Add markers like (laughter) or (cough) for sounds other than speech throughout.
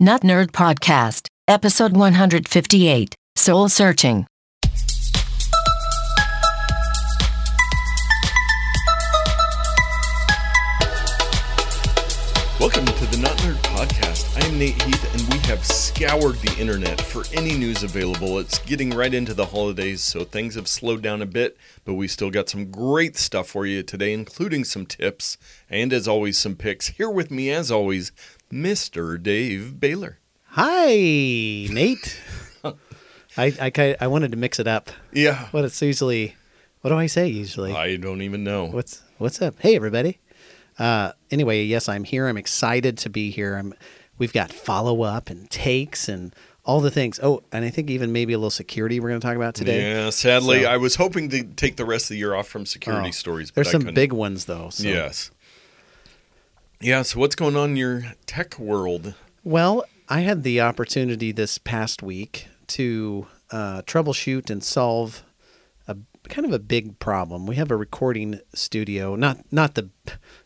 Nut Nerd Podcast, episode 158 Sole Searching. Welcome to the Nut Nerd Podcast. I am Nate Heath, and we have scoured the internet for any news available. It's getting right into the holidays, so things have slowed down a bit, but we still got some great stuff for you today, including some tips and, as always, some picks. Here with me, as always, Mr. Dave Baylor. Hi, Nate. (laughs) I, I I wanted to mix it up. Yeah. What it's usually, what do I say usually? I don't even know. What's what's up? Hey, everybody. Uh, anyway, yes, I'm here. I'm excited to be here. I'm. We've got follow up and takes and all the things. Oh, and I think even maybe a little security we're going to talk about today. Yeah, sadly, So- I was hoping to take the rest of the year off from security Oh, stories. But There's some big ones though. So. Yes. Yeah, so what's going on in your tech world? Well, I had the opportunity this past week to uh, troubleshoot and solve a kind of a big problem. We have a recording studio, not not the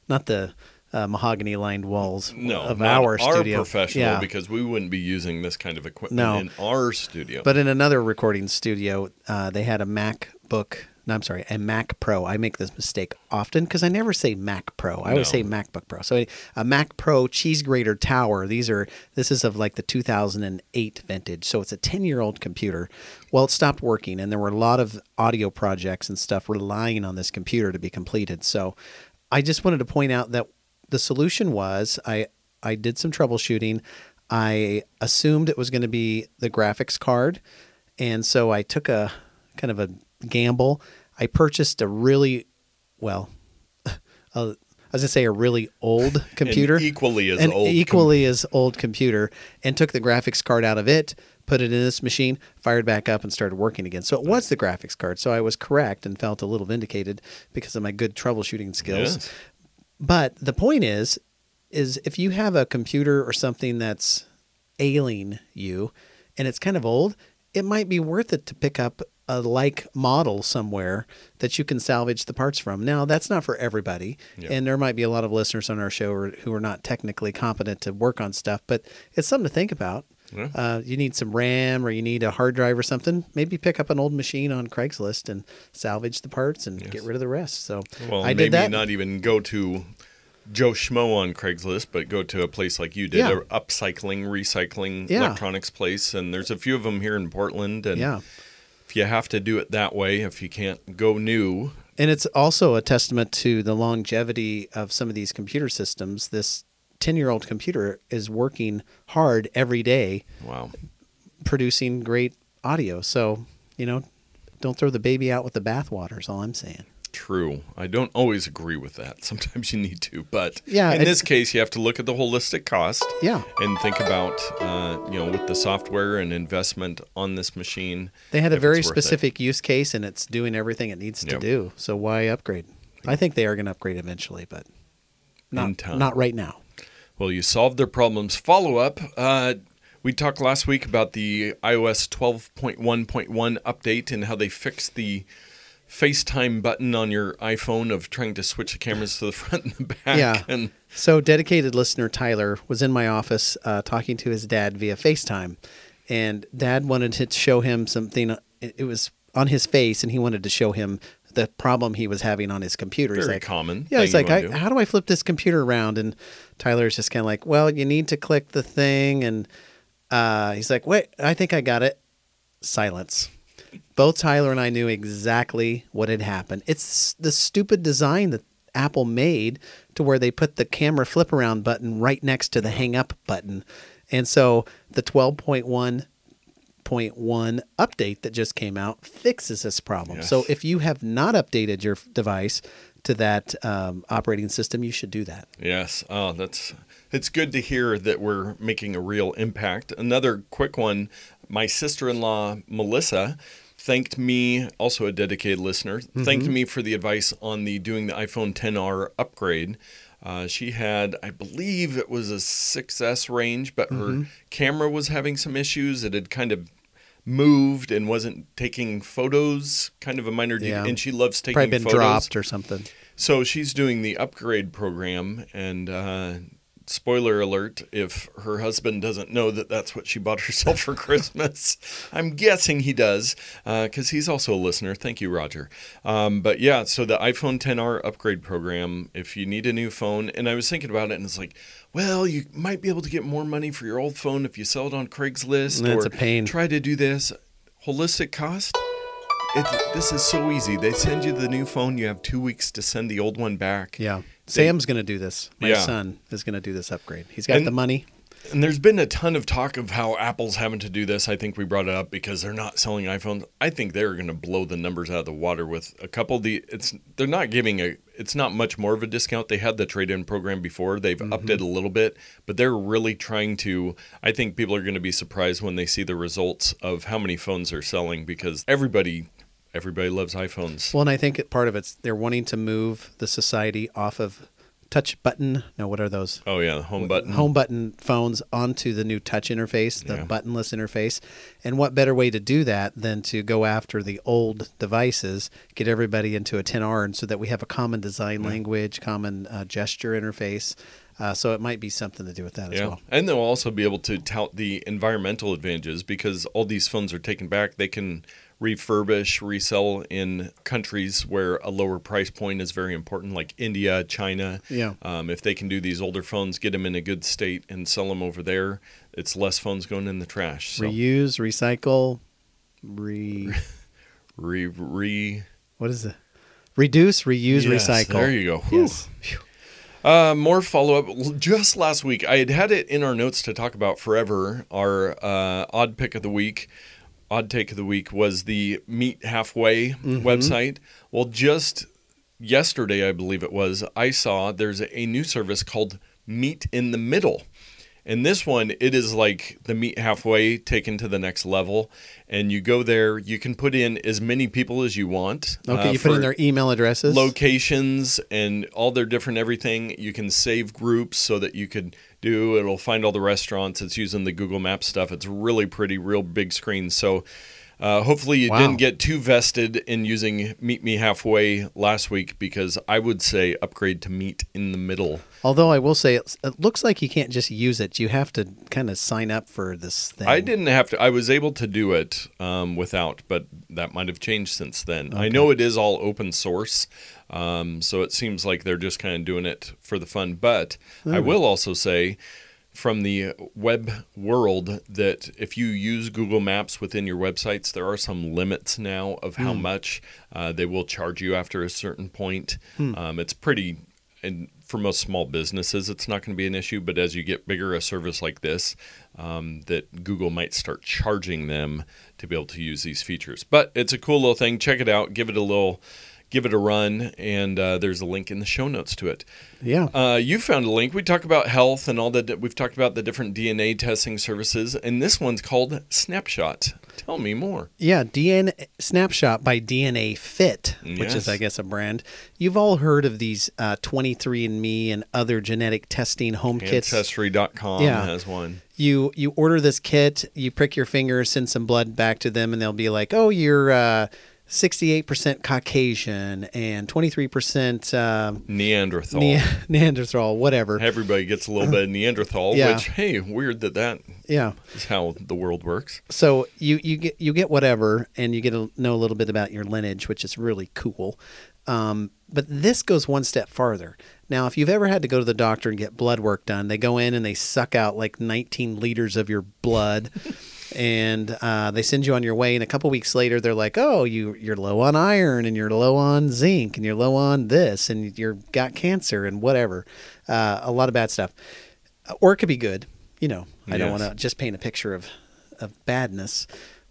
not the uh, mahogany lined walls No, of not our studio. professional Yeah. because we wouldn't be using this kind of equipment No. in our studio. But in another recording studio, uh, they had a MacBook. No, I'm sorry, a Mac Pro. I make this mistake often because I never say Mac Pro. I always say MacBook Pro. So a Mac Pro cheese grater tower. These are this is of like the 2008 vintage. So it's a 10 year old computer. Well, it stopped working, and there were a lot of audio projects and stuff relying on this computer to be completed. So I just wanted to point out that the solution was I I did some troubleshooting. I assumed it was going to be the graphics card, and so I took a kind of a gamble. I purchased a really well, (laughs) a, I was gonna say a really old (laughs) computer, equally as an old com- equally as old computer, and took the graphics card out of it, put it in this machine, fired back up, and started working again. So it was the graphics card. So I was correct and felt a little vindicated because of my good troubleshooting skills. Yes. But the point is, is if you have a computer or something that's ailing you, and it's kind of old, it might be worth it to pick up a like model somewhere that you can salvage the parts from. Now, that's not for everybody, Yeah. and there might be a lot of listeners on our show who are- not technically competent to work on stuff, but it's something to think about. Yeah. Uh, you need some RAM or you need a hard drive or something. Maybe pick up an old machine on Craigslist and salvage the parts and get rid of the rest. So well, I maybe did that. not even go to Joe Schmo on Craigslist, but go to a place like you did, Yeah. a upcycling, recycling Yeah. electronics place. And there's a few of them here in Portland. And yeah. If you have to do it that way, if you can't go new, And it's also a testament to the longevity of some of these computer systems. This 10 year old computer is working hard every day, wow. producing great audio. So, you know, don't throw the baby out with the bathwater, is all I'm saying. True. I don't always agree with that. (laughs) Sometimes you need to, but Yeah, in this case, you have to look at the holistic cost. Yeah. and think about uh, you know with the software and investment on this machine. They had a very worth it. specific use case and it's doing everything it needs to Yep. do. So, why upgrade? I think they are going to upgrade eventually, but not, not right now. Well, you solved their problems. Follow up. Uh, we talked last week about the iOS 12.1.1 update and how they fixed the FaceTime button on your iPhone of trying to switch the cameras to the (laughs) front and the back. Yeah. And So, dedicated listener Tyler was in my office uh, talking to his dad via FaceTime, and dad wanted to show him something. It it was on his face, and he wanted to show him the problem he was having on his computer. He's Very like, common Yeah, he's like, do. how do I flip this computer around? And Tyler's just kind of like, well, you need to click the thing, and uh, he's like, wait, I think I got it. Silence. Both Tyler and I knew exactly what had happened. It's the stupid design that Apple made to where they put the camera flip around button right next to the hang up button. And so the 12.1.1 update that just came out fixes this problem. Yes. So if you have not updated your device to that um, operating system, you should do that. Yes, oh, that's it's good to hear that we're making a real impact. Another quick one: my sister-in-law Melissa thanked me, also a dedicated listener, thanked me for the advice on the doing the iPhone 10R upgrade. Uh, she had, I believe, it was a 6S range, but her camera was having some issues. It had kind of moved and wasn't taking photos, kind of a minor de- Yeah. and she loves taking Probably been photos. dropped or something. So she's doing the upgrade program, and uh, spoiler alert if her husband doesn't know that that's what she bought herself for (laughs) Christmas. I'm guessing he does because he's also a listener. Thank you, Roger. Um, but yeah, so the iPhone 10R upgrade program, if you need a new phone, and I was thinking about it and it's like, well, you might be able to get more money for your old phone if you sell it on Craigslist That's or a pain. try to do this. Holistic cost? It, this is so easy. They send you the new phone. You have two weeks to send the old one back. Yeah. Sam's going to do this. My Yeah. son is going to do this upgrade. He's got And- the money. And there's been a ton of talk of how Apple's having to do this. I think we brought it up because they're not selling iPhones. I think they're going to blow the numbers out of the water with a couple of the. It's they're not giving a. It's not much more of a discount. They had the trade-in program before. They've mm-hmm. upped it a little bit, but they're really trying to. I think people are going to be surprised when they see the results of how many phones are selling because everybody, everybody loves iPhones. Well, and I think part of it's they're wanting to move the society off of touch button. No, what are those? Oh yeah, the home button. Home button phones onto the new touch interface, the Yeah. buttonless interface. And what better way to do that than to go after the old devices, get everybody into a 10R, and so that we have a common design language, common uh, gesture interface. Uh, so it might be something to do with that as Yeah. well. And they'll also be able to tout the environmental advantages because all these phones are taken back. They can refurbish, resell in countries where a lower price point is very important, like India, China. Yeah. Um, if they can do these older phones, get them in a good state and sell them over there, it's less phones going in the trash. So Reuse, recycle, re. (laughs) re, re what is it? Reduce, reuse, Yes, recycle. There you go. Whew. Yes. Uh, more follow up. Just last week, I had had it in our notes to talk about forever. Our uh, odd pick of the week, odd take of the week was the Meet Halfway Mm-hmm. website. Well, just yesterday, I believe it was, I saw there's a, a new service called Meet in the Middle. And this one, it is like the meet halfway taken to the next level. And you go there, you can put in as many people as you want. Okay, uh, you put in their email addresses. locations and all their different everything. You can save groups so that you could do. It'll find all the restaurants. It's using the Google Maps stuff. It's really pretty, real big screen. So. Uh, hopefully you Wow. didn't get too vested in using Meet Me Halfway last week because I would say upgrade to Meet in the Middle. Although I will say it looks like you can't just use it. You have to kind of sign up for this thing. I didn't have to. I was able to do it um, without, but that might have changed since then. I know it is all open source, um, so it seems like they're just kind of doing it for the fun. But I will also say, from the web world, that if you use Google Maps within your websites, there are some limits now of how much uh, they will charge you after a certain point. Um, it's pretty and for most small businesses, it's not going to be an issue. But as you get bigger, a service like this, um, that Google might start charging them to be able to use these features. But it's a cool little thing. Check it out. Give it a little, give it a run, and uh, there's a link in the show notes to it. Yeah. Uh, you found a link. We talk about health and all the. We've talked about the different DNA testing services, and this one's called Snapshot. Tell me more. Yeah, DNA Snapshot by DNA Fit, which Yes. is, I guess, a brand. You've all heard of these uh, 23andMe and other genetic testing home kits. Ancestry.com Yeah. has one. You you order this kit, you prick your finger, send some blood back to them, and they'll be like, "Oh, you're uh, 68% Caucasian and 23% um, Neanderthal. Ne- (laughs) Neanderthal, whatever." Everybody gets a little bit of (laughs) Neanderthal, Yeah. which hey, weird that that Yeah. is how the world works. So you you get you get whatever, and you get to know a little bit about your lineage, which is really cool. Um, but this goes one step farther. Now, if you've ever had to go to the doctor and get blood work done, they go in and they suck out like 19 liters of your blood, (laughs) and uh, they send you on your way. And a couple weeks later, they're like, "Oh, you you're low on iron, and you're low on zinc, and you're low on this, and you're got cancer, and whatever." Uh, a lot of bad stuff, or it could be good. You know, I don't want to just paint a picture of of badness.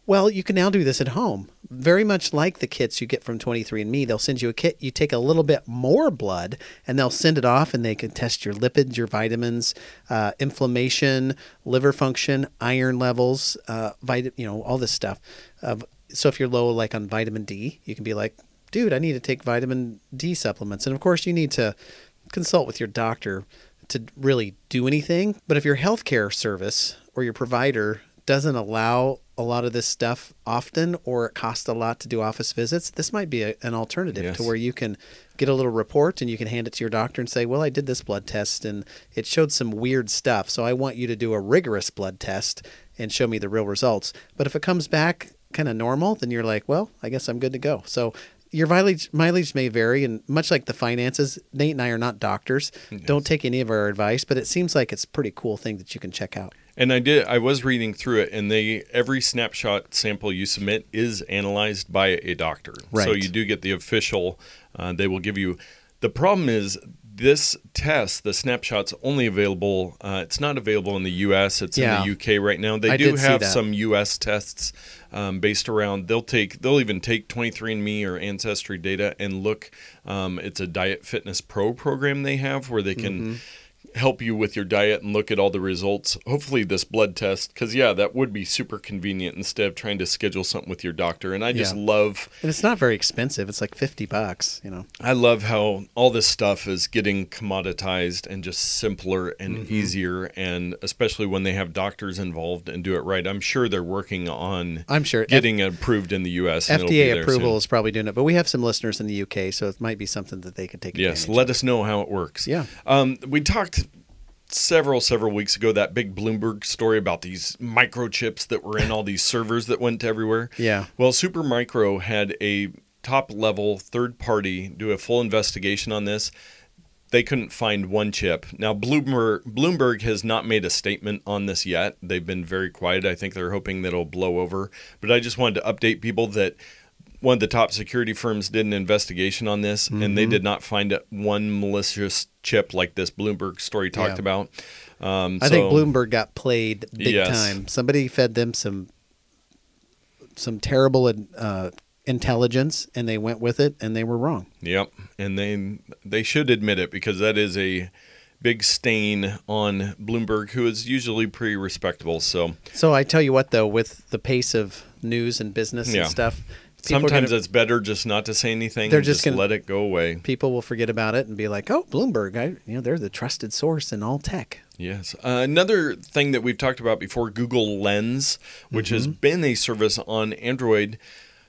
Well, you can now do this at home. Very much like the kits you get from 23andMe, they'll send you a kit. You take a little bit more blood, and they'll send it off, and they can test your lipids, your vitamins, uh, inflammation, liver function, iron levels, uh, vit- you know, all this stuff. Uh, so if you're low, like on vitamin D, you can be like, "Dude, I need to take vitamin D supplements." And of course, you need to consult with your doctor to really do anything. But if your healthcare service or your provider doesn't allow a lot of this stuff often or it costs a lot to do office visits, this might be a, an alternative Yes. to where you can get a little report and you can hand it to your doctor and say, Well, I did this blood test and it showed some weird stuff. So I want you to do a rigorous blood test and show me the real results. But if it comes back kind of normal, then you're like, Well, I guess I'm good to go. So your mileage, mileage may vary, and much like the finances, Nate and I are not doctors. Don't take any of our advice, but it seems like it's a pretty cool thing that you can check out. And I did. I was reading through it, and they every snapshot sample you submit is analyzed by a doctor. Right. So you do get the official. Uh, they will give you. The problem is this test, the snapshot's only available. Uh, it's not available in the U.S. It's Yeah. in the U.K. right now. They I do have some U.S. tests um, based around. They'll take. They'll even take 23andMe or Ancestry data and look. Um, it's a Diet Fitness Pro program they have where they can Mm-hmm. Help you with your diet and look at all the results. Hopefully, this blood test, because yeah, that would be super convenient instead of trying to schedule something with your doctor. And I just Yeah. love, And it's not very expensive. It's like 50 bucks, you know. I love how all this stuff is getting commoditized and just simpler and Mm-hmm. easier. And especially when they have doctors involved and do it right, I'm sure they're working on I'm sure. F- getting approved in the U.S. and it'll be FDA approval soon. is probably doing it, but we have some listeners in the UK, so it might be something that they could take Yes, let us know how it works. Yeah. Um, we talked several several weeks ago that big Bloomberg story about these microchips that were in all these servers that went everywhere. Yeah. Well, Supermicro had a top level third party do a full investigation on this. They couldn't find one chip. Now Bloomberg Bloomberg has not made a statement on this yet. They've been very quiet. I think they're hoping that it'll blow over. But I just wanted to update people that one of the top security firms did an investigation on this, and Mm-hmm. they did not find it- one malicious chip like this Bloomberg story talked Yeah. about. Um, I think Bloomberg got played big Yes. time. Somebody fed them some some terrible uh, intelligence, and they went with it, and they were wrong. Yep, and they they should admit it because that is a big stain on Bloomberg, who is usually pretty respectable. So So I tell you what, though, with the pace of news and business Yeah. and stuff, sometimes gonna- it's better just not to say anything. They're and just just gonna- let it go away. people will forget about it and be like, "Oh, Bloomberg, I, you know, they're the trusted source in all tech." Yes. Uh, another thing that we've talked about before, Google Lens, which has Mm-hmm. been a service on Android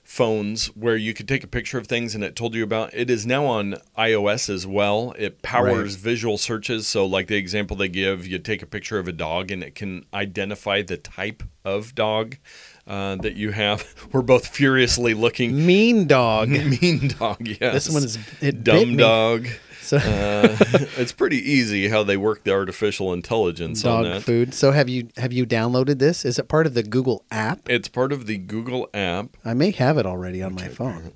phones where you could take a picture of things and it told you about it is now on iOS as well. It powers Right. visual searches. So like the example they give, you take a picture of a dog and it can identify the type of dog uh, that you have. (laughs) We're both furiously looking Mean dog. (laughs) mean dog, yes. This one is it dumb dog. (laughs) So Uh, it's pretty easy how they work the artificial intelligence on dog that. food. So have you have you downloaded this? Is it part of the Google app? It's part of the Google app. I may have it already on my phone.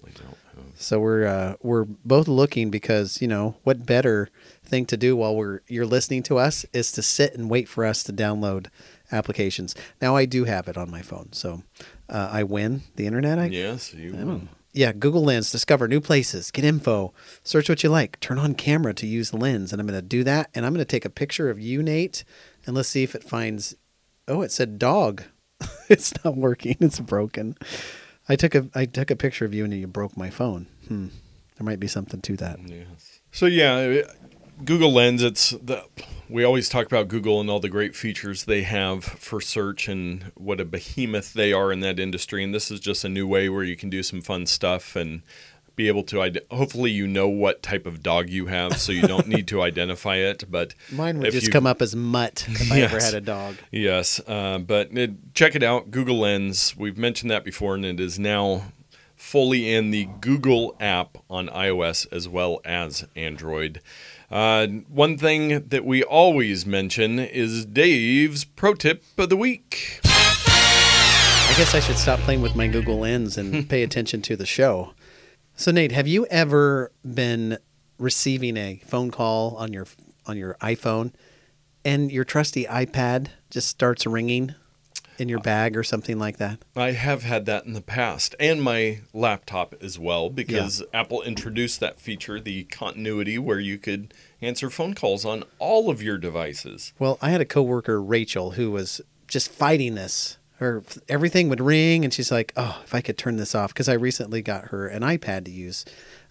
So we're uh, we're both looking because you know what better thing to do while we're you're listening to us is to sit and wait for us to download applications. Now I do have it on my phone, so uh, I win the internet. I, Yes, you. win. yeah, Google Lens, discover new places, get info, search what you like, turn on camera to use Lens, and I'm going to do that, and I'm going to take a picture of you, Nate, and let's see if it finds. Oh, it said dog. (laughs) it's not working. It's broken. I took a I took a picture of you and you broke my phone. Hmm. There might be something to that. Yes. So yeah, Google Lens. It's the we always talk about Google and all the great features they have for search and what a behemoth they are in that industry. And this is just a new way where you can do some fun stuff and be able to. Hopefully, you know what type of dog you have, so you don't need to (laughs) identify it. But Mine would just you- come up as mutt if I ever had a dog. Yes, uh, but it, check it out, Google Lens. We've mentioned that before, and it is now fully in the Google app on iOS as well as Android. Uh, one thing that we always mention is Dave's pro tip of the week. I guess I should stop playing with my Google Lens and (laughs) pay attention to the show. So Nate, have you ever been receiving a phone call on your on your iPhone and your trusty iPad just starts ringing in your bag or something like that? I have had that in the past, and my laptop as well, because Apple introduced that feature, the continuity, where you could answer phone calls on all of your devices. Well, I had a coworker, Rachel, who was just fighting this Her everything would ring, and she's like, "Oh, if I could turn this off," because I recently got her an iPad to use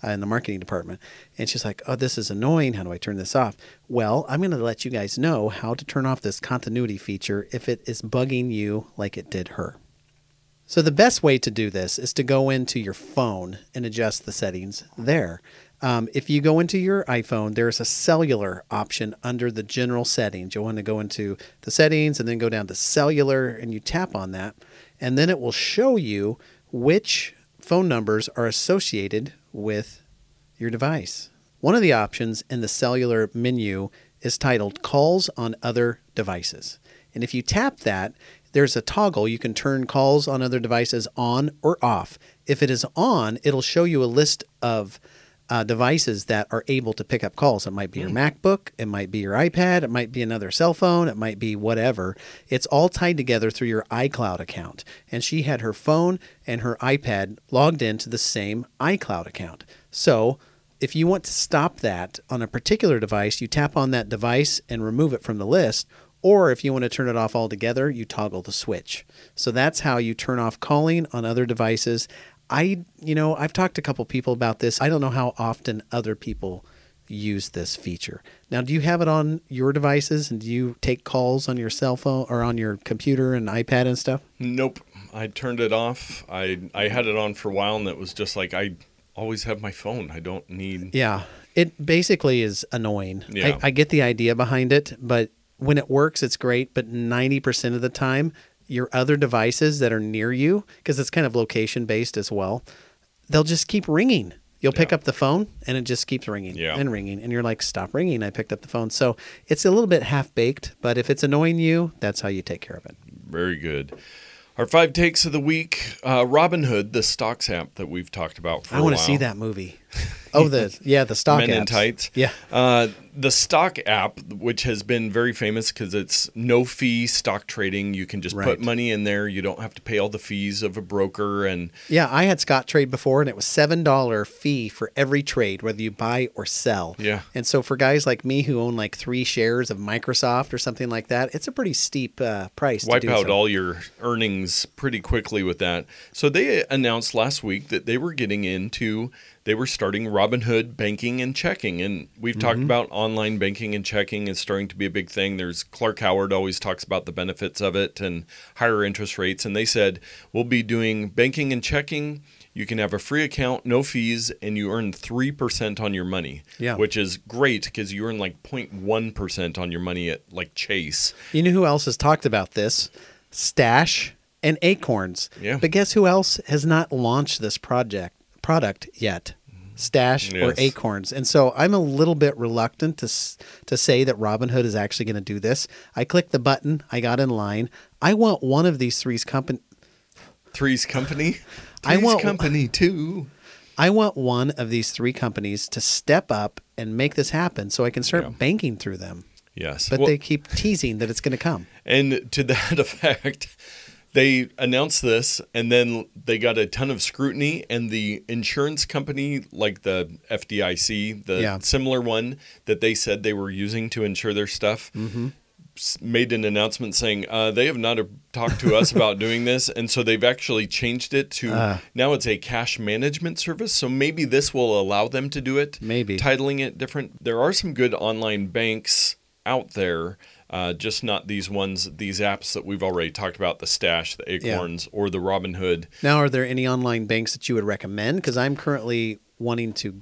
uh, in the marketing department, and she's like, "Oh, this is annoying. How do I turn this off?" Well, I'm going to let you guys know how to turn off this continuity feature if it is bugging you like it did her. So the best way to do this is to go into your phone and adjust the settings there. Um, if you go into your iPhone, there's a cellular option under the general settings. You'll want to go into the settings and then go down to cellular and you tap on that. And then it will show you which phone numbers are associated with your device. One of the options in the cellular menu is titled Calls on Other Devices. And if you tap that, there's a toggle. You can turn calls on other devices on or off. If it is on, it'll show you a list of uh, devices that are able to pick up calls. It might be your MacBook, it might be your iPad, it might be another cell phone, it might be whatever. It's all tied together through your iCloud account. And she had her phone and her iPad logged into the same iCloud account. So if you want to stop that on a particular device, you tap on that device and remove it from the list. Or if you want to turn it off altogether, you toggle the switch. So that's how you turn off calling on other devices. I, you know, I've talked to a couple people about this. I don't know how often other people use this feature. Now, do you have it on your devices and do you take calls on your cell phone or on your computer and iPad and stuff? Nope. I turned it off. I I had it on for a while and it was just like I always have my phone. I don't need Yeah. It basically is annoying. Yeah. I, I get the idea behind it, but when it works, it's great. But 90% of the time, your other devices that are near you, because it's kind of location based as well, they'll just keep ringing. You'll pick up the phone and it just keeps ringing Yeah. and ringing. And you're like, stop ringing. I picked up the phone. So it's a little bit half baked, but if it's annoying you, that's how you take care of it. Very good. Our five takes of the week: uh, Robinhood, the stocks app that we've talked about for I want to see that movie. Oh, the, yeah, the stock Men in tights. Yeah. Uh, the stock app, which has been very famous because it's no fee stock trading. You can just Right. put money in there. You don't have to pay all the fees of a broker. And Yeah, I had Scottrade before, and it was seven dollar fee for every trade, whether you buy or sell. Yeah. And so for guys like me who own like three shares of Microsoft or something like that, it's a pretty steep uh, price. wipe to do out so. all your earnings pretty quickly with that. So they announced last week that they were getting into they were starting Robinhood banking and checking and we've talked Mm-hmm. about online banking and checking is starting to be a big thing. There's Clark Howard always talks about the benefits of it and higher interest rates and they said we'll be doing banking and checking you can have a free account, no fees, and you earn 3% on your money, Yeah. which is great because you earn like 0.1% on your money at like Chase. You know who else has talked about this? Stash and Acorns. Yeah. But guess who else has not launched this project product yet? Mm-hmm. Stash or Acorns. And so I'm a little bit reluctant to to say that Robinhood is actually going to do this. I clicked the button, I got in line. I want one of these three's company Three's Company. (sighs) I Three's want- Company too. I want one of these three companies to step up and make this happen so I can start Yeah. banking through them. Yes. But Well, they keep teasing that it's going to come. and to that (laughs) effect, they announced this and then they got a ton of scrutiny and the insurance company like the FDIC, the Yeah. similar one that they said they were using to insure their stuff. Mm-hmm. Made an announcement saying uh, they have not uh, talked to us about doing this, (laughs) and so they've actually changed it to Ah. now it's a cash management service. So maybe this will allow them to do it. Maybe. titling it different. There are some good online banks out there, uh, just not these ones, these apps that we've already talked about the Stash, the Yeah. Acorns, or the Robinhood. Now, are there any online banks that you would recommend? Because I'm currently wanting to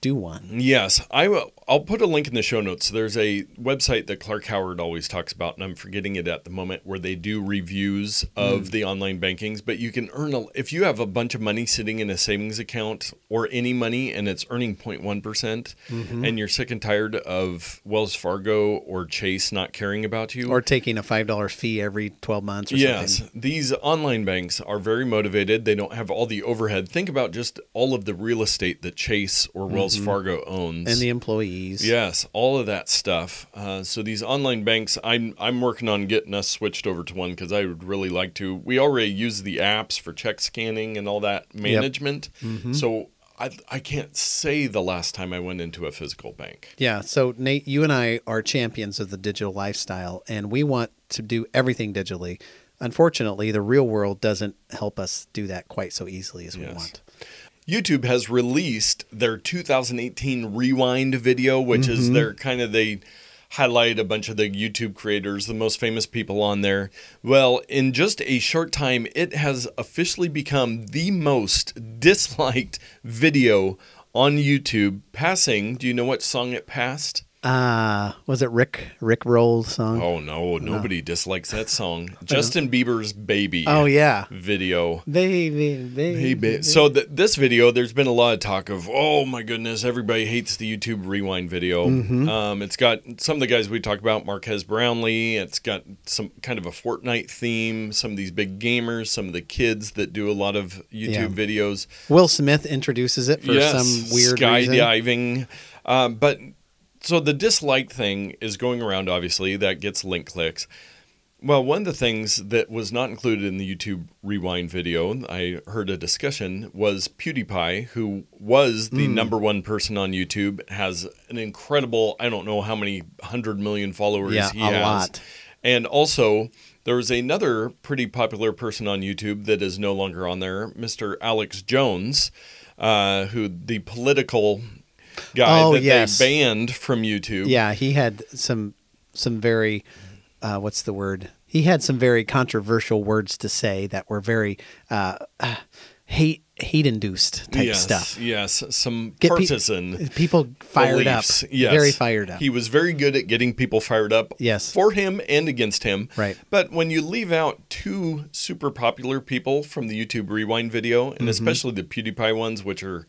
do one. Yes, I will. I'll put a link in the show notes. There's a website that Clark Howard always talks about, and I'm forgetting it at the moment, where they do reviews of mm. the online bankings. But you can earn a if you have a bunch of money sitting in a savings account or any money, and it's earning 0.1 percent, mm-hmm. and you're sick and tired of Wells Fargo or Chase not caring about you, Or taking a $5 fee every 12 months or Yes, something. these online banks are very motivated. They don't have all the overhead. Think about just all of the real estate that Chase or Wells mm-hmm. Fargo owns. And the employees. Yes, all of that stuff. Uh, so these online banks, I'm I'm working on getting us switched over to one because I would really like to. We already use the apps for check scanning and all that management. Mm-hmm. So I I can't say the last time I went into a physical bank. Yeah. So, Nate, you and I are champions of the digital lifestyle, and we want to do everything digitally. unfortunately, the real world doesn't help us do that quite so easily as we Yes. want. YouTube has released their 2018 Rewind video, which is Mm-hmm. their kind of they highlight a bunch of the YouTube creators, the most famous people on there. Well, in just a short time, it has officially become the most disliked video on YouTube, passing. Do you know what song it passed? Uh, was it Rick Rick Roll song? Oh no, nobody dislikes that song. (laughs) Justin Bieber's "Baby" Oh, yeah. video. Baby, baby. Hey, ba- so th- this video, there's been a lot of talk of, oh my goodness, everybody hates the YouTube Rewind video. Mm-hmm. Um, it's got some of the guys we talked about, Marques Brownlee. It's got some kind of a Fortnite theme. Some of these big gamers, some of the kids that do a lot of Yeah. YouTube videos. Will Smith introduces it for yes, some weird skydiving. Um, but so the dislike thing is going around. Obviously, that gets link clicks. Well, one of the things that was not included in the YouTube Rewind video, I heard a discussion, was PewDiePie, who was the Hmm. number one person on YouTube, has an incredible, I don't know how many hundred million followers Yeah, he a has. lot. And also, there was another pretty popular person on YouTube that is no longer on there, Mr. Alex Jones, uh, who the political guy Oh, that yes. they banned from YouTube. Yeah, he had some some very uh, what's the word? He had some very controversial words to say that were very uh, (sighs) hate hate induced type yes, stuff. Yes, some Get pe- partisan people fired beliefs. up. Yes. Very fired up. He was very good at getting people fired up Yes. for him and against him. Right. But when you leave out two super popular people from the YouTube Rewind video, Mm-hmm. and especially the PewDiePie ones, which are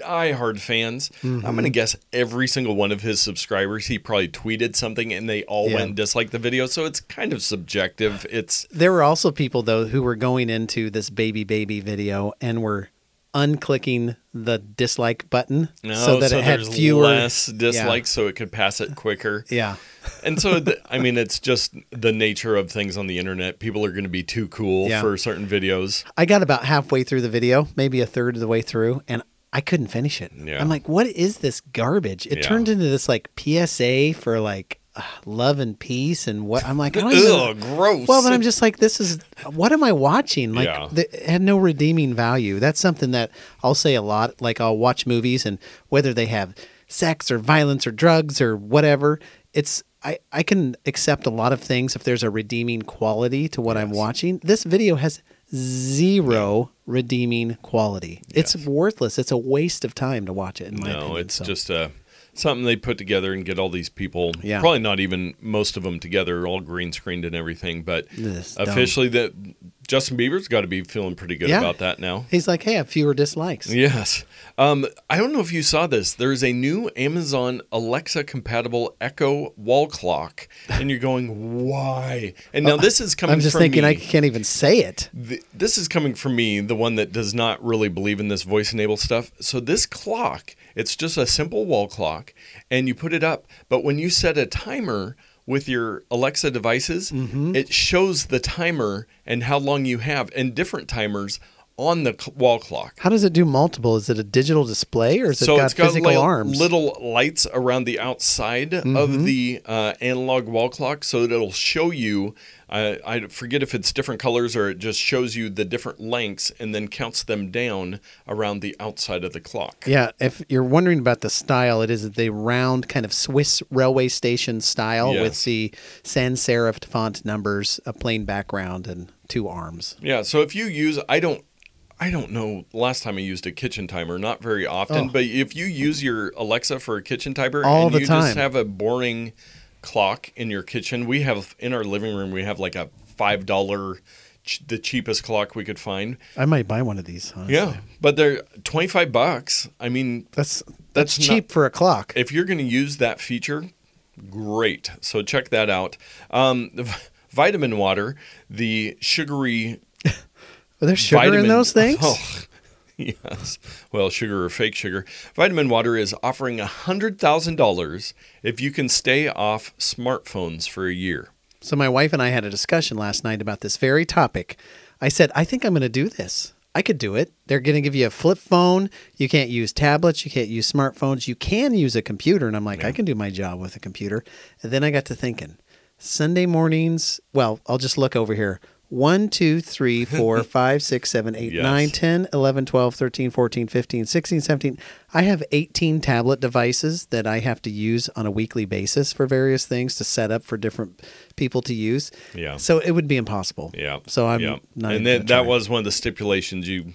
die-hard fans, I'm Mm-hmm. going to guess every single one of his subscribers, he probably tweeted something and they all Yeah. went and disliked the video. So it's kind of subjective. It's There were also people though who were going into this baby baby video and were unclicking the dislike button no, so that it had fewer less dislikes, so it could pass it quicker. Yeah. And so, the, I mean, it's just the nature of things on the internet. People are going to be too cool Yeah. for certain videos. I got about halfway through the video, maybe a third of the way through, and I couldn't finish it. Yeah. I'm like, what is this garbage? It Yeah. turned into this like PSA for like uh, love and peace and what I'm like, I don't (laughs) even. Ugh, gross. Well, but I'm just like, this is what am I watching? Like, Yeah. the, it had no redeeming value. That's something that I'll say a lot. Like, I'll watch movies, and whether they have sex or violence or drugs or whatever, it's I, I can accept a lot of things if there's a redeeming quality to what I'm watching. This video has zero redeeming quality. It's worthless. It's a waste of time to watch it. In my no, opinion. it's So, just uh, something they put together and get all these people. Yeah. Probably not even most of them together, all green screened and everything. But This officially, that Justin Bieber's got to be feeling pretty good Yeah. about that now. he's like, hey, I have fewer dislikes. Yes. Um, I don't know if you saw this. There's a new Amazon Alexa compatible Echo wall clock, and you're going, why? And now this is coming. I'm just from thinking me. I can't even say it. Th- this is coming from me, the one that does not really believe in this voice enabled stuff. So this clock, it's just a simple wall clock, and you put it up. But when you set a timer with your Alexa devices, Mm-hmm. it shows the timer and how long you have, and different timers on the wall clock. How does it do multiple? Is it a digital display or is so it got it's got physical li- arms? little lights around the outside Mm-hmm. of the uh, analog wall clock, so that it'll show you. Uh, I forget if it's different colors or it just shows you the different lengths and then counts them down around the outside of the clock. Yeah, if you're wondering about the style, it is the round kind of Swiss railway station style with the sans serif font numbers, a plain background, and two arms. Yeah. So if you use, I don't. I don't know. Last time I used a kitchen timer, not very often. Oh. But if you use your Alexa for a kitchen timer All and the you time. just have a boring clock in your kitchen, we have in our living room we have like a five dollar, ch- the cheapest clock we could find. I might buy one of these. Honestly. Yeah, but they're twenty five bucks. I mean, that's That's that's, cheap for a clock. if you're going to use that feature, great. So check that out. Um, the vitamin water, the sugary Are there sugar vitamin, in those things? Oh, (laughs) yes. Well, sugar or fake sugar. Vitamin Water is offering $100,000 if you can stay off smartphones for a year. So my wife and I had a discussion last night about this very topic. I said, I think I'm going to do this. I could do it. They're going to give you a flip phone. You can't use tablets. You can't use smartphones. You can use a computer. And I'm like, I can do my job with a computer. And then I got to thinking, Sunday mornings, well, I'll just look over here. 1, 2, 3, (laughs) 4, 5, 6, 7, 8, Yes. 9, 10, 11, 12, 13, 14, 15, 16, 17. I have 18 tablet devices that I have to use on a weekly basis for various things to set up for different people to use. Yeah. So it would be impossible. Yeah. So I'm yeah. not And even that, that was one of the stipulations. You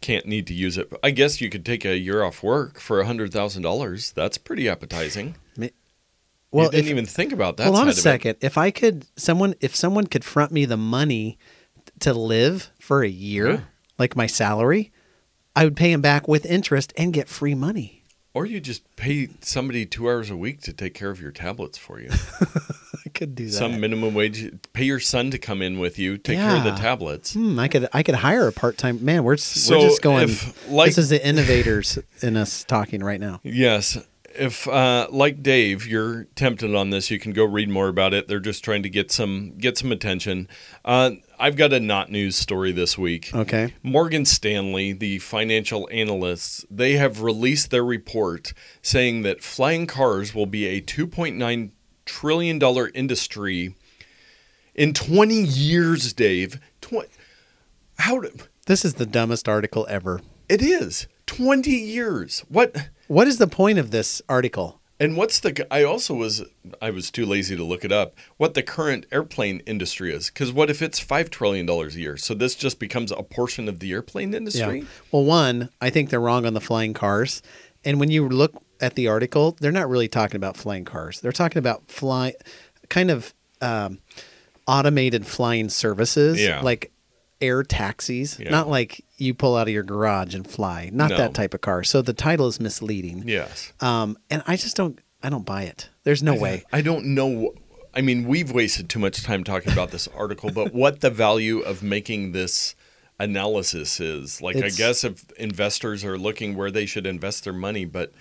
can't need to use it. I guess you could take a year off work for a hundred thousand dollars. That's pretty appetizing. Well, you didn't if- even think about that. Hold on a second. If I could, someone, if someone could front me the money to live for a year, Yeah. like my salary, I would pay him back with interest and get free money. Or you just pay somebody two hours a week to take care of your tablets for you. (laughs) I could do that. Some minimum wage. Pay your son to come in with you, take care of the tablets. Hmm, I could, I could hire a part time man. We're, So we're just going. if, like- this is the innovators in us talking right now. Yes. If uh, like Dave, you're tempted on this, you can go read more about it. They're just trying to get some get some attention. Uh, I've got a not news story this week. Okay. Morgan Stanley, the financial analysts, they have released their report saying that flying cars will be a 2.9 trillion dollar industry in 20 years, Dave. Tw- how do, This is the dumbest article ever. it is 20 years. What What is the point of this article? And what's the? I also was I was too lazy to look it up. What the current airplane industry is? Because what if it's five trillion dollars a year? So this just becomes a portion of the airplane industry. Well, one, I think they're wrong on the flying cars. And when you look at the article, they're not really talking about flying cars. They're talking about fly, kind of um, automated flying services, Yeah. like air taxis. Yeah. Not like you pull out of your garage and fly. Not No. that type of car. So the title is misleading. Yes. Um, and I just don't. I don't buy it. There's no way. I don't know. I mean, we've wasted too much time talking about this article, but what the value of making this analysis is? Like, It's- I guess if investors are looking where they should invest their money, but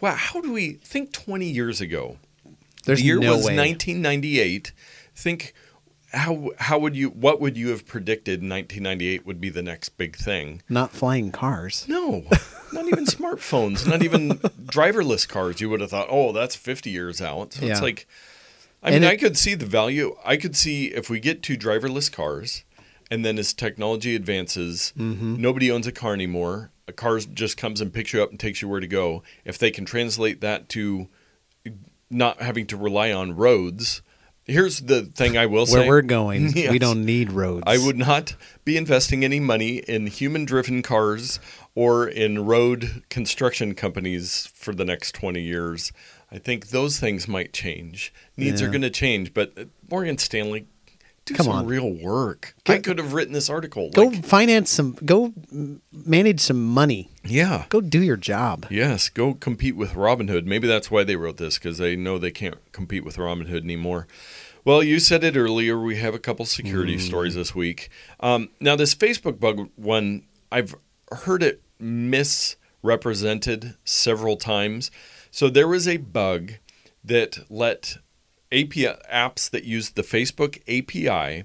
wow, how do we think 20 years ago? There's the year no was way. 1998. Think how how would you what would you have predicted 1998 would be the next big thing? Not flying cars. No, (laughs) not even smartphones, not even driverless cars. You would have thought, oh, that's 50 years out. So Yeah. it's like, I mean, it- I could see the value. I could see if we get to driverless cars, and then as technology advances, Mm-hmm. nobody owns a car anymore. A car just comes and picks you up and takes you where to go. If they can translate that to not having to rely on roads. Here's the thing I will say. Where we're going, (laughs) Yes. we don't need roads. I would not be investing any money in human driven cars or in road construction companies for the next 20 years. I think those things might change. Needs are going to change, but uh, Morgan Stanley, do Come some on. real work. Get- I could have written this article. Go like- finance some. Go manage some money. yeah. Go do your job. Yes, go compete with Robinhood. Maybe that's why they wrote this because they know they can't compete with Robinhood anymore. Well, you said it earlier. We have a couple security Mm. stories this week. Um, now, this Facebook bug one, I've heard it misrepresented several times. So there was a bug that let API apps that use the Facebook API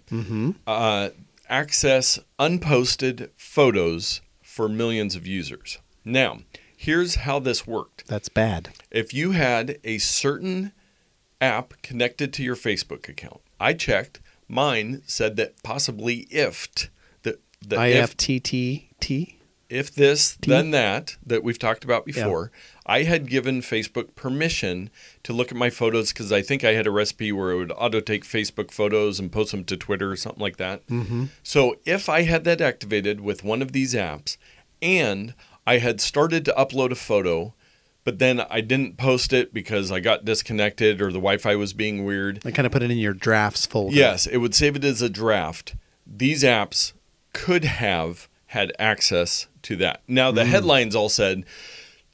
uh, access unposted photos for millions of users. Now, here's how this worked. That's bad. If you had a certain app connected to your Facebook account, I checked. Mine said that possibly ifed the the if IFTTT. If this then that that we've talked about before. I had given Facebook permission to look at my photos because I think I had a recipe where it would auto take Facebook photos and post them to Twitter or something like that. Mm-hmm. So if I had that activated with one of these apps and I had started to upload a photo, but then I didn't post it because I got disconnected or the Wi Fi was being weird, I kind of put it in your drafts folder. Yes, it would save it as a draft. These apps could have had access to that. Now, the headlines all said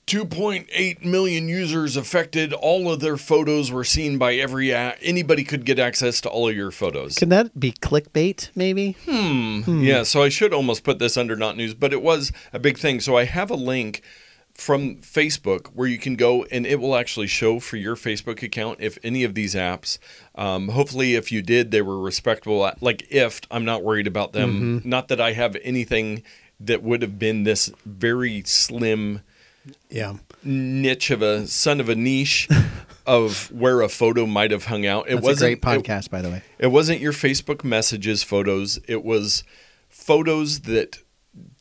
2.8 million users affected. All of their photos were seen by every app. Anybody could get access to all of your photos. Can that be clickbait? Maybe. Hmm. Yeah, so I should almost put this under not news, but it was a big thing. So I have a link from Facebook where you can go and it will actually show for your Facebook account if any of these apps. Um, hopefully, if you did, they were respectable. Like if I'm not worried about them. Not that I have anything that would have been this very slim Yeah. niche of a son of a niche (laughs) of where a photo might have hung out. It That's a wasn't great it- podcast, by the way. it wasn't your Facebook messages photos. It was photos that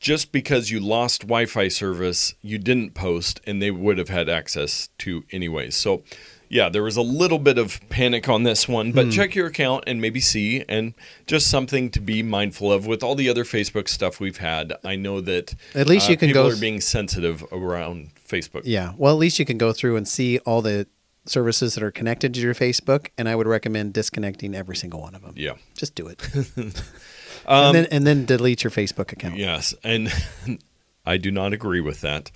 just because you lost Wi Fi service, you didn't post and they would have had access to anyways. So, yeah, there was a little bit of panic on this one, Hmm. but check your account and maybe see, and just something to be mindful of with all the other Facebook stuff we've had. I know that uh, At least you can people go are being sensitive around Facebook. Yeah. Well, at least you can go through and see all the services that are connected to your Facebook, and I would recommend disconnecting every single one of them. Yeah. Just do it. (laughs) and then and then delete your Facebook account. Yes, and (laughs) I do not agree with that.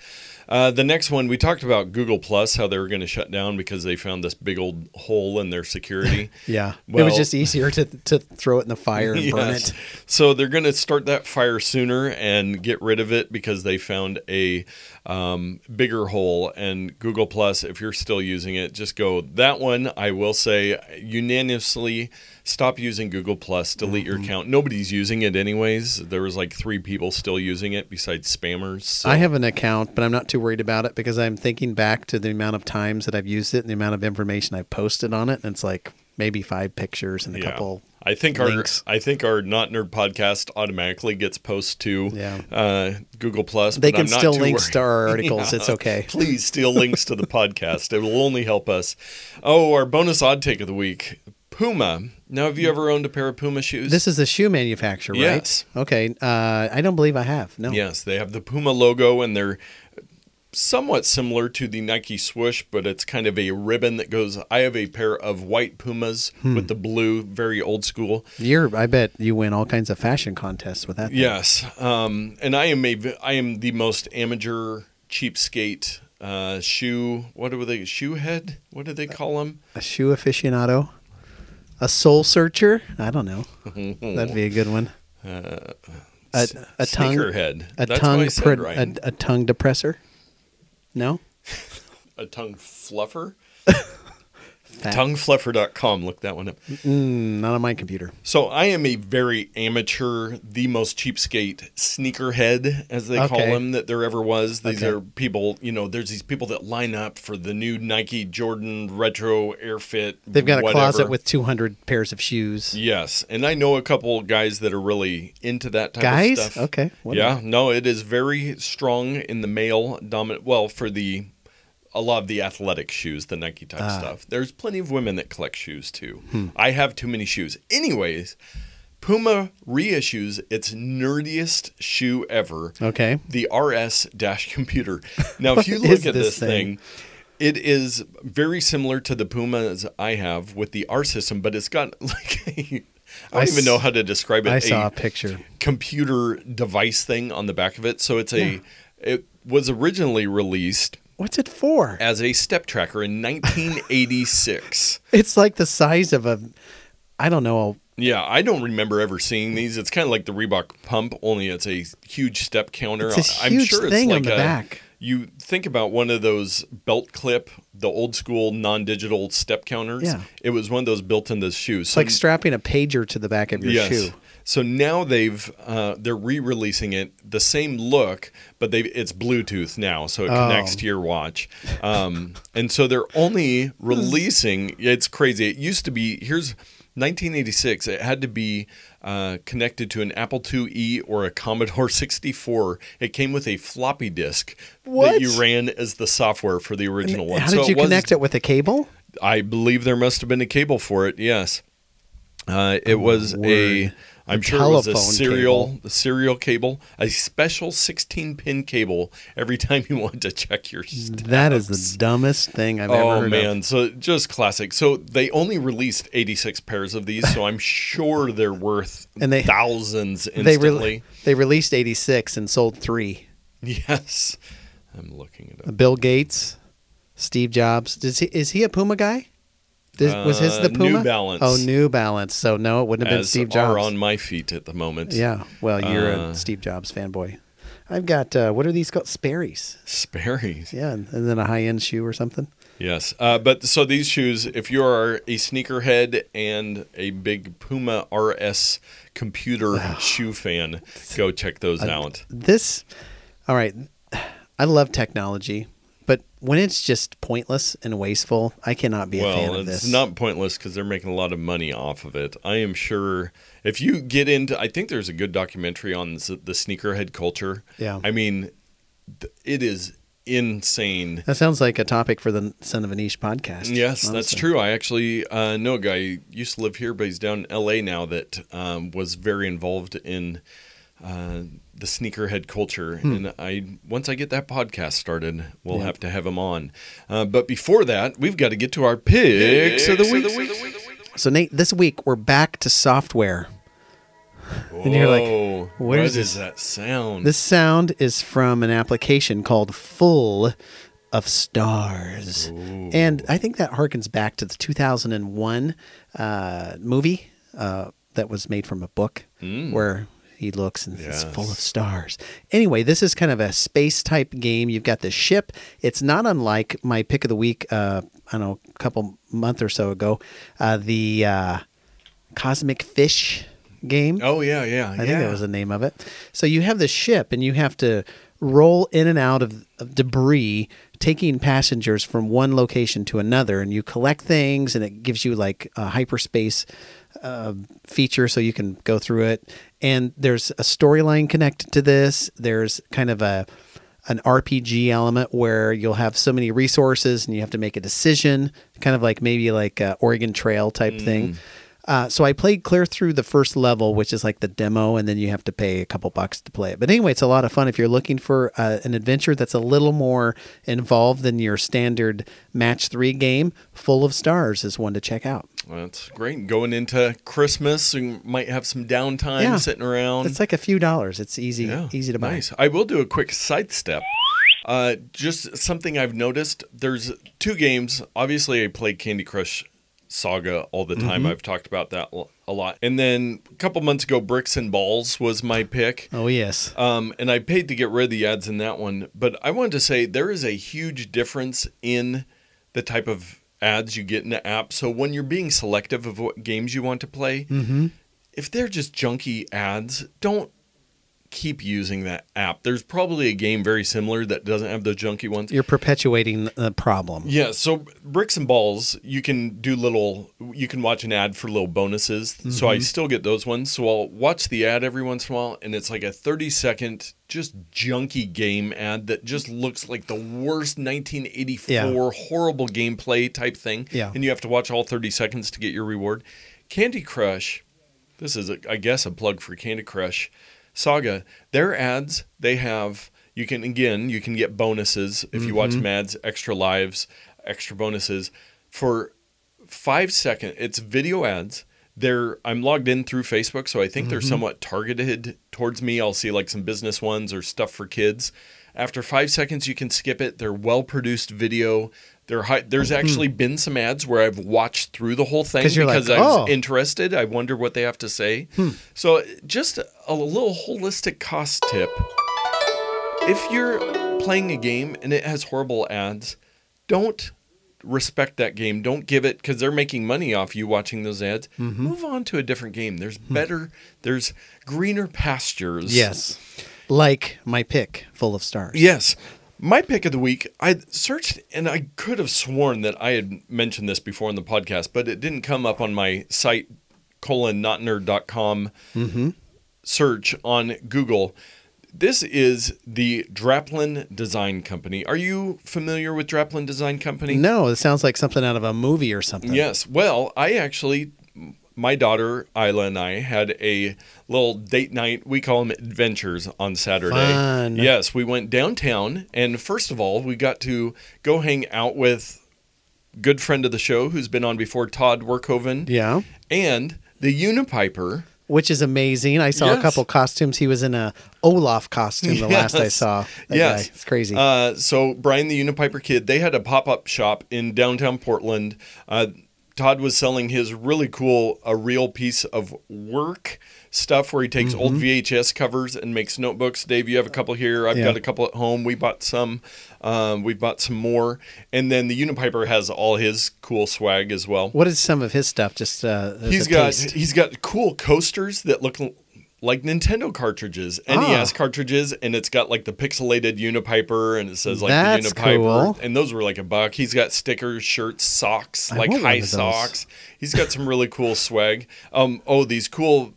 Uh, the next one we talked about Google Plus, how they were going to shut down because they found this big old hole in their security. (laughs) Yeah. it was just easier to to throw it in the fire and burn it. So they're going to start that fire sooner and get rid of it because they found a um, bigger hole. And Google Plus, if you're still using it, just go that one. I will say unanimously stop using Google Plus. Delete Mm-hmm. your account. Nobody's using it anyways. There was like three people still using it besides spammers. So. I have an account, but I'm not too worried about it because I'm thinking back to the amount of times that I've used it and the amount of information I've posted on it, and it's like maybe five pictures and a Yeah. couple. I think links. our I think our not nerd podcast automatically gets post to Yeah. uh, Google Plus. They but can I'm not steal links worried. to our (laughs) articles. It's okay. Please steal links to the (laughs) podcast. It will only help us. Oh, our bonus odd take of the week: Puma. Now, have you ever owned a pair of Puma shoes? This is a shoe manufacturer, right? Yes. Okay. Uh, I don't believe I have. No. Yes, they have the Puma logo, and they're somewhat similar to the Nike swoosh, but it's kind of a ribbon that goes. I have a pair of white Pumas Hmm. with the blue, very old school. You're. I bet you win all kinds of fashion contests with that. thing. Yes, um, and I am a I am the most amateur cheapskate uh, shoe. What do they shoe head? What do they call them? A shoe aficionado. A sole searcher. I don't know. (laughs) That'd be a good one. Uh, A, a tongue. sneakerhead. A That's tongue. what I said pre- right. a, a tongue depressor. No. (laughs) a tongue fluffer. (laughs) Tonguefluffer.com. Look that one up. Mm, not on my computer. So I am a very amateur, the most cheapskate sneakerhead, as they call Okay. them, that there ever was. These Okay. are people, you know, there's these people that line up for the new Nike Jordan Retro Airfit. They've got a whatever. closet with 200 pairs of shoes. Yes, and I know a couple guys that are really into that type Guys? of stuff. Guys? Okay. Yeah, no, it is very strong in the male dominant. Well, for the a lot of the athletic shoes, the Nike type Ah. stuff. There's plenty of women that collect shoes too. Hmm. I have too many shoes. Anyways, Puma reissues its nerdiest shoe ever Okay. the RS dash computer. (laughs) Now, if you look at this this thing, thing? it is very similar to the Pumas I have with the R system, but it's got (laughs) like a, I don't I even s- know how to describe it. I a saw a picture. computer device thing on the back of it. So it's a. It was originally released What's it for? as a step tracker in 1986. (laughs) It's like the size of a, I don't know. Yeah, I don't remember ever seeing these. It's kind of like the Reebok pump, only it's a huge step counter. It's a I'm huge sure thing it's on like the a, back. You think about one of those belt clip, the old school non-digital step counters. Yeah. It was one of those built in the shoes. It's like strapping a pager to the back of your yes. shoe. So now they've uh, they're re-releasing it the same look, but they it's Bluetooth now, so it Oh. connects to your watch. Um, and so they're only releasing. It's crazy. It used to be here's 1986. It had to be uh, connected to an Apple IIe or a Commodore (laughs) 64. It came with a floppy disk that What? you ran as the software for the original one. How So did you was- connect it with a cable? I believe there must have been a cable for it. Yes, uh, it was a. Oh. I'm sure it was a serial, cable. the serial cable, a special 16 pin cable. Every time you want to check your steps. That is the dumbest thing I've ever oh, heard. Oh man, of. so just classic. So they only released 86 pairs of these, so I'm sure they're worth And they- thousands They instantly. re- they released 86 and sold three. yes, I'm looking at it up. Bill Gates, Steve Jobs. Does he, is he a Puma guy? Does, was his Uh, the New Puma? Balance. Oh, New Balance. So no, it wouldn't have been As Steve are Jobs. on my feet at the moment. yeah. Well, you're Uh, a Steve Jobs fanboy. I've got uh, what are these called? Sperry's. Sperry's. Yeah, and, and then a high end shoe or something. Yes, uh, but so these shoes, if you are a sneakerhead and a big Puma RS computer (sighs) shoe fan, go check those out. This, all right. I love technology, But when it's just pointless and wasteful, I cannot be a fan of this. Well, it's not pointless because they're making a lot of money off of it. I am sure if you get into, I think there's a good documentary on the sneakerhead culture. Yeah. I mean, it is insane. that sounds like a topic for the Son of a Niche podcast. Yes, that's true. I actually uh, know a guy used to live here, but he's down in L.A. now that um, was very involved in uh, the sneakerhead culture. Hmm. And I once I get that podcast started, we'll have to have him on. Uh, but before that, we've got to get to our picks, of the week. So Nate, this week we're back to software. And you're like, Whoa, what what is is that sound? This sound is from an application called Full of Stars. And I think that harkens back to the 2001 uh, movie uh, that was made from a book where he looks and it's full of. Stars. Anyway, this is kind of a space type game. You've got the ship. It's not unlike my pick of the week, uh, I don't know, a couple month or so ago, uh, the uh, Cosmic Fish game. oh yeah, yeah. I think that was the name of it. So you have the ship, and you have to roll in and out of, of debris, taking passengers from one location to another, and you collect things, and it gives you like a hyperspace uh, feature, so you can go through it. And there's a storyline connected to this. There's kind of a an RPG element where you'll have so many resources and you have to make a decision, kind of like maybe like Oregon Trail type thing. Uh, so I played clear through the first level, which is like the demo, and then you have to pay a couple bucks to play it. But anyway, it's a lot of fun if you're looking for uh, an adventure that's a little more involved than your standard match three game. Full of Stars is one to check out. That's great. Going into Christmas, you might have some downtime Yeah. sitting around. It's like a few dollars. It's easy, Yeah, easy to buy. Nice. I will do a quick sidestep. Uh, just something I've noticed. There's two games. Obviously, I play Candy Crush Saga all the Mm-hmm. time. I've talked about that a lot. And then a couple months ago, Bricks and Balls was my pick. Oh yes, Um, and I paid to get rid of the ads in that one. But I wanted to say there is a huge difference in the type of ads you get in the app. So when you're being selective of what games you want to play, Mm-hmm. if they're just junky ads, don't keep using that app. There's probably a game very similar that doesn't have the junky ones. you're perpetuating the problem. Yeah, so bricks and balls, you can do little. You can watch an ad for little bonuses. So I mm-hmm. still get those ones. So I'll watch the ad every once in a while, and it's like a thirty second just junky game ad that just looks like the worst 1984 Yeah. horrible gameplay type thing. Yeah. and you have to watch all thirty seconds to get your reward. Candy Crush. This is, a, I guess, a plug for Candy Crush Saga. Their ads, they have. You can again, you can get bonuses if you watch mm-hmm. Mads, extra lives, extra bonuses for five second. It's video ads. They're I'm logged in through Facebook, so I think they're mm-hmm. somewhat targeted towards me. I'll see like some business ones or stuff for kids. After five seconds, you can skip it. They're well produced video. They're there's actually been some ads where I've watched through the whole thing because like, I was "Oh." interested. I wonder what they have to say. So just a little holistic cost tip. If you're playing a game and it has horrible ads, don't respect that game. Don't give it because they're making money off you watching those ads. Mm-hmm. Move on to a different game. There's Hmm. better, there's greener pastures. Yes, like my pick, Full of Stars. Yes. My pick of the week, I searched and I could have sworn that I had mentioned this before in the podcast, but it didn't come up on my site, colon, notnerd.com mm-hmm. search on Google. This is the Draplin Design Company. Are you familiar with Draplin Design Company? No, it sounds like something out of a movie or something. Yes. Well, I actually, my daughter Isla and I had a little date night. We call them adventures on Saturday. Fun. Yes, we went downtown, and first of all, we got to go hang out with good friend of the show who's been on before, Todd Workhoven, Yeah. and the Unipiper. Which is amazing. I saw a couple costumes. He was in a Olaf costume the last I saw. That Yes. guy. It's crazy. Uh, so Brian the Unipiper kid, they had a pop up shop in downtown Portland. Uh, Todd was selling his really cool, a real piece of work stuff where he takes old Mm-hmm. VHS covers and makes notebooks. Dave, you have a couple here. I've Yeah. got a couple at home. We bought some. Um, we bought some more. And then the Unipiper has all his cool swag as well. what is some of his stuff? Just uh, He's got taste? he's got cool coasters that look like Nintendo cartridges, Ah. NES cartridges, and it's got like the pixelated Unipiper, and it says like That's the Unipiper, cool. and those were like a buck. He's got stickers, shirts, socks, I like high socks. He's got some really cool swag. Um, oh, these cool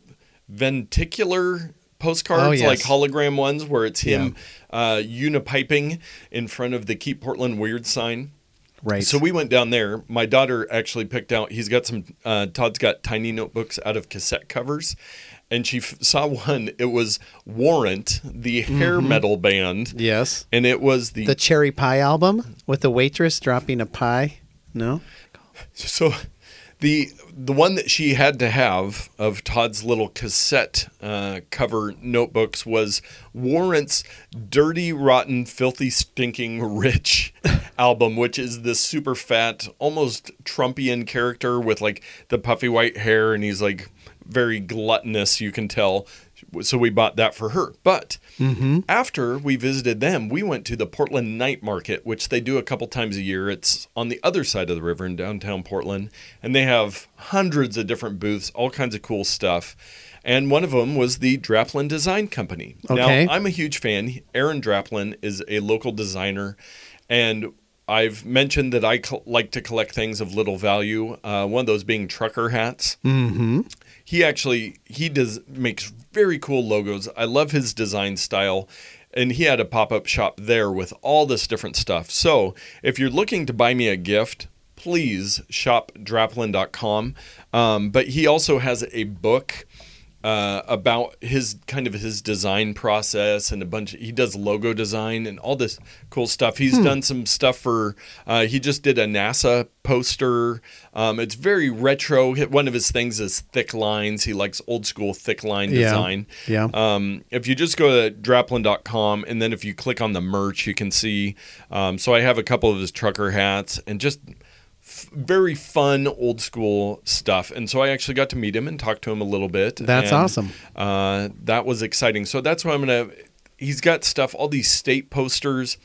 lenticular postcards, Oh, yes. like hologram ones, where it's him uh, unipiping in front of the Keep Portland Weird sign. Right. So we went down there. My daughter actually picked out. He's got some. Uh, Todd's got tiny notebooks out of cassette covers, and she f- saw one. It was Warrant, the hair metal band, yes. and it was the, The cherry pie album with the waitress dropping a pie. No. so the the one that she had to have of Todd's little cassette uh, cover notebooks was Warrant's "Dirty, Rotten, Filthy, Stinking Rich" (laughs) album, which is this super fat, almost Trumpian character with like the puffy white hair, and he's like very gluttonous. You can tell. So we bought that for her. But after we visited them, we went to the Portland Night Market, which they do a couple times a year. It's on the other side of the river in downtown Portland, and they have hundreds of different booths, all kinds of cool stuff. And one of them was the Draplin Design Company. Okay. Now, I'm a huge fan. Aaron Draplin is a local designer, and I've mentioned that I co- like to collect things of little value. Uh, one of those being trucker hats Mm-hmm. He actually he does makes very cool logos. I love his design style. And he had a pop-up shop there with all this different stuff. So if you're looking to buy me a gift, please shop draplin.com. Um, but he also has a book uh, about his kind of his design process and a bunch. he does logo design and all this cool stuff. He's done some stuff for. Uh, he just did a NASA poster. Um, it's very retro. One of his things is thick lines. He likes old school thick line Yeah. design. Yeah. Um, if you just go to draplin.com and then if you click on the merch, you can see. Um, so I have a couple of his trucker hats and just very fun old school stuff. And so I actually got to meet him and talk to him a little bit. That's and, awesome. Uh, that was exciting. So that's why I'm going to. He's got stuff, all these state posters.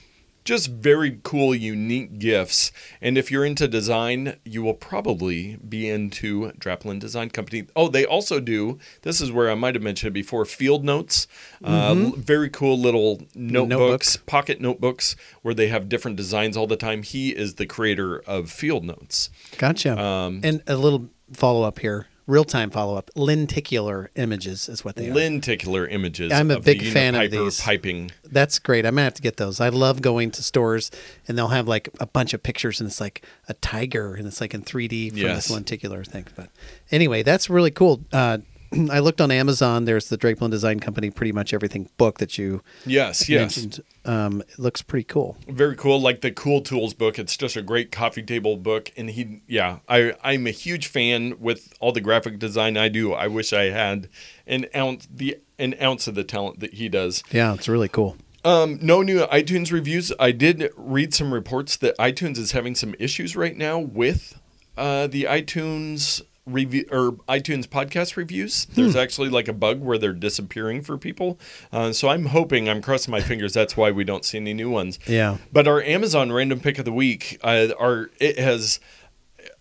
Just very cool, unique gifts. And if you're into design, you will probably be into Draplin Design Company. Oh, they also do, this is where I might have mentioned before, field notes. Uh, very cool little notebooks, Notebooks. pocket notebooks, where they have different designs all the time. He is the creator of Field Notes. Gotcha. Um, and a little follow up here, real time follow up. Lenticular images is what they are. Lenticular images. I'm a big fan of these. Piping. That's great. I'm gonna have to get those. I love going to stores and they'll have like a bunch of pictures and it's like a tiger and it's like in 3D from Yes. this lenticular thing. But anyway, that's really cool. Uh, (clears throat) I looked on Amazon. There's the Draplin Design Company, pretty much everything book that you Yes, yes. Um, it looks pretty cool. very cool like the cool tools book it's just a great coffee table book and he yeah i i'm a huge fan with all the graphic design i do i wish i had an ounce the an ounce of the talent that he does Yeah, it's really cool. um no new itunes reviews i did read some reports that itunes is having some issues right now with uh the itunes review or iTunes podcast reviews. There's actually like a bug where they're disappearing for people. Uh, so I'm hoping, I'm crossing my fingers. That's why we don't see any new ones. Yeah. But our Amazon random pick of the week, uh, our it has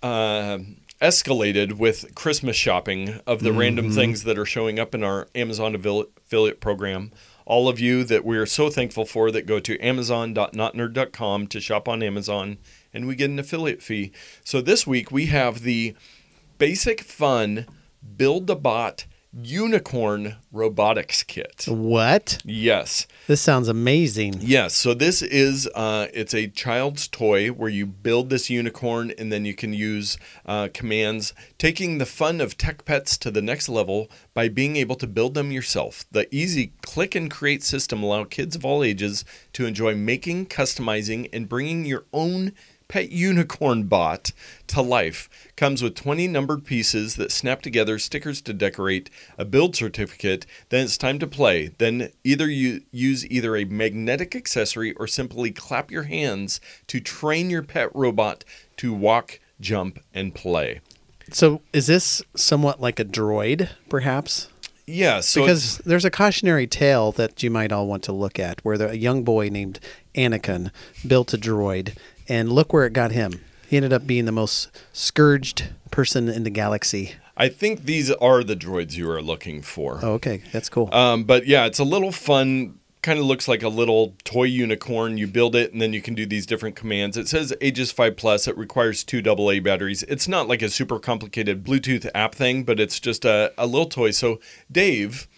uh, escalated with Christmas shopping of the random things that are showing up in our Amazon affiliate program. All of you that we are so thankful for that go to amazon.notnerd.com to shop on Amazon and we get an affiliate fee. So this week we have the basic fun build a bot unicorn robotics kit. What? Yes. This sounds amazing. Yes, so this is uh, it's a child's toy where you build this unicorn and then you can use uh, commands, taking the fun of tech pets to the next level by being able to build them yourself. The easy click and create system allow kids of all ages to enjoy making, customizing, and bringing your own pet unicorn bot to life. Comes with 20 numbered pieces that snap together, stickers to decorate, a build certificate. Then it's time to play. Then either you use either a magnetic accessory or simply clap your hands to train your pet robot to walk, jump, and play. So is this somewhat like a droid, perhaps? Yeah, so because there's a cautionary tale that you might all want to look at where the, a young boy named Anakin built a droid and look where it got him. He ended up being the most scourged person in the galaxy. I think these are the droids you are looking for. Oh, okay, that's cool. Um, but yeah, it's a little fun. Kind of looks like a little toy unicorn. You build it, and then you can do these different commands. It says ages five plus. It requires two AA batteries. It's not like a super complicated Bluetooth app thing, but it's just a, a little toy. So, Dave,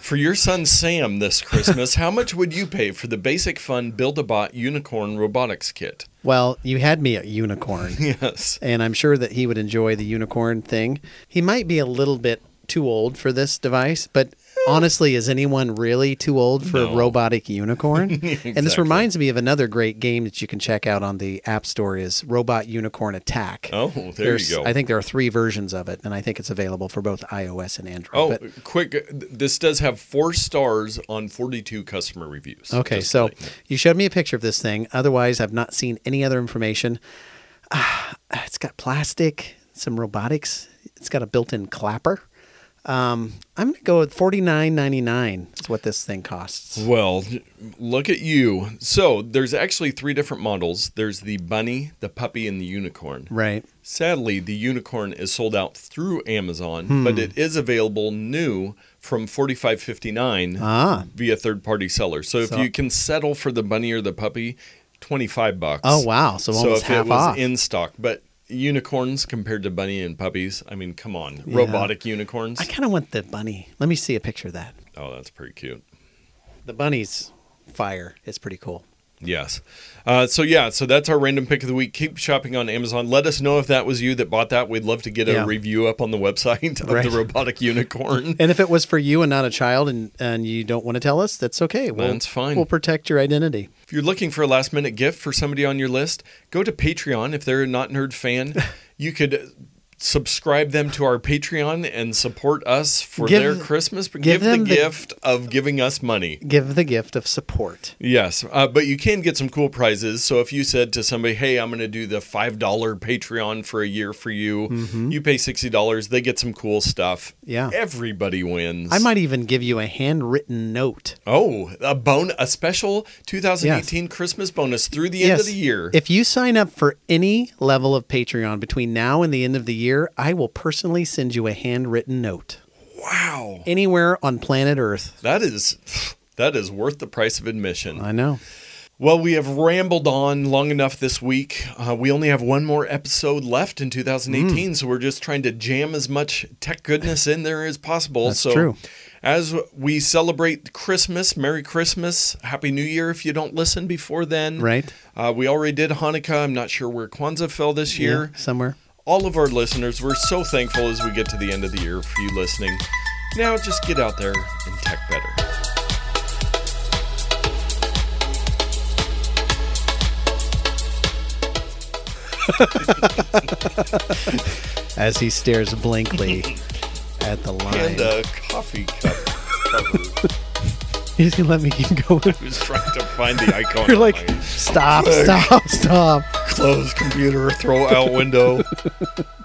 for your son Sam this Christmas, how much would you pay for the basic fun Build a Bot Unicorn Robotics Kit? well, you had me at unicorn. (laughs) Yes. and I'm sure that he would enjoy the unicorn thing. He might be a little bit too old for this device, but honestly, is anyone really too old for No. a robotic unicorn? (laughs) And this reminds me of another great game that you can check out on the App Store is Robot Unicorn Attack. Oh, there There's- you go. I think there are three versions of it, and I think it's available for both iOS and Android. Oh, But- quick! This does have four stars on 42 customer reviews. Okay, so you showed me a picture of this thing. Otherwise, I've not seen any other information. Ah, it's got plastic, some robotics. It's got a built-in clapper. Um, I'm gonna go with forty nine ninety nine. Is what this thing costs. Well, look at you. So there's actually three different models. There's the bunny, the puppy, and the unicorn. Right. Sadly, the unicorn is sold out through Amazon, Hmm. but it is available new from 45.59 Ah. via third-party sellers. So if you can settle for the bunny or the puppy, 25 bucks. Oh wow! So So almost if half it was off. in stock, but unicorns compared to bunny and puppies, I mean, come on, Yeah. robotic unicorns. I kind of want the bunny. Let me see a picture of that. oh, that's pretty cute. The bunny's fire. It's pretty cool. Yes. Uh, so yeah, so that's our random pick of the week. Keep shopping on Amazon. Let us know if that was you that bought that. We'd love to get a Yeah. review up on the website (laughs) of Right. the robotic unicorn. (laughs) And if it was for you and not a child, and and you don't want to tell us, that's okay. We'll, That's fine. We'll protect your identity. If you're looking for a last minute gift for somebody on your list, go to Patreon. If they're a Not Nerd fan, (laughs) you could subscribe them to our Patreon and support us for Give- their Christmas. Give give, the them the- gift of giving us money. Give the gift of support. Yes, uh, but you can get some cool prizes. So if you said to somebody, "Hey, I'm going to do the five dollar Patreon for a year for you," you pay sixty dollars. They get some cool stuff. Mm-hmm. Yeah. everybody wins. I might even give you a handwritten note. Oh, a bone, a special 2018 Christmas bonus through the end of the year. If you sign up for any level of Patreon between now and the end of the year, I will personally send you a handwritten note wow, anywhere on planet Earth. that is that is worth the price of admission. I know. Well, we have rambled on long enough this week. Uh, we only have one more episode left in 2018, so we're just trying to jam as much tech goodness in there as possible. That's so, true. as we celebrate Christmas, Merry Christmas, Happy New Year if you don't listen before then. Right. Uh, we already did Hanukkah. I'm not sure where Kwanzaa fell this year. Yeah, somewhere. All of our listeners, we're so thankful as we get to the end of the year for you listening. Now, just get out there and tech better. (laughs) As he stares blankly (laughs) at the line. And a coffee cup cover. (laughs) He's gonna let me keep going. (laughs) I was trying to find the (laughs) icon. You're like, stop, stop, stop. close computer, throw out window. (laughs)